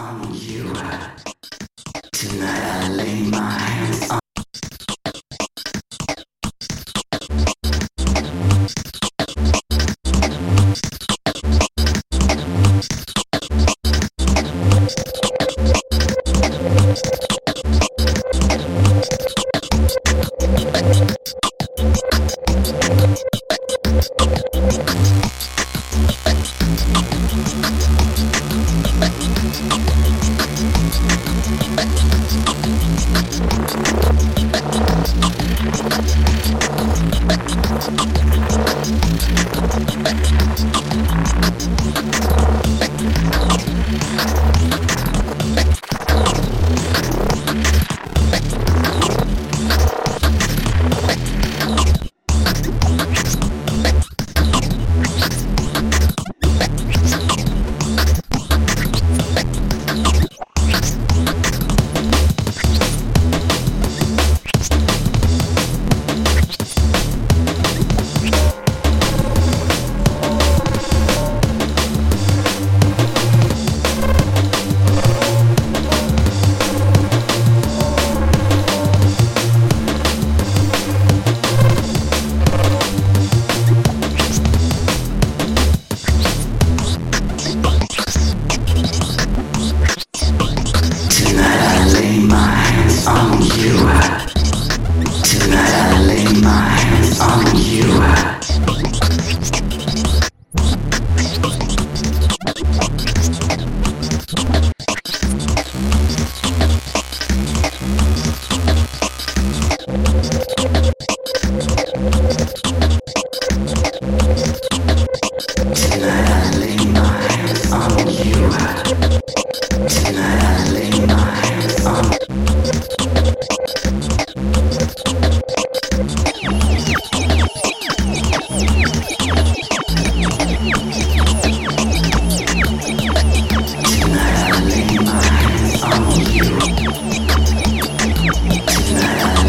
on you. Tonight I lay my hands on. Thank you. Yeah.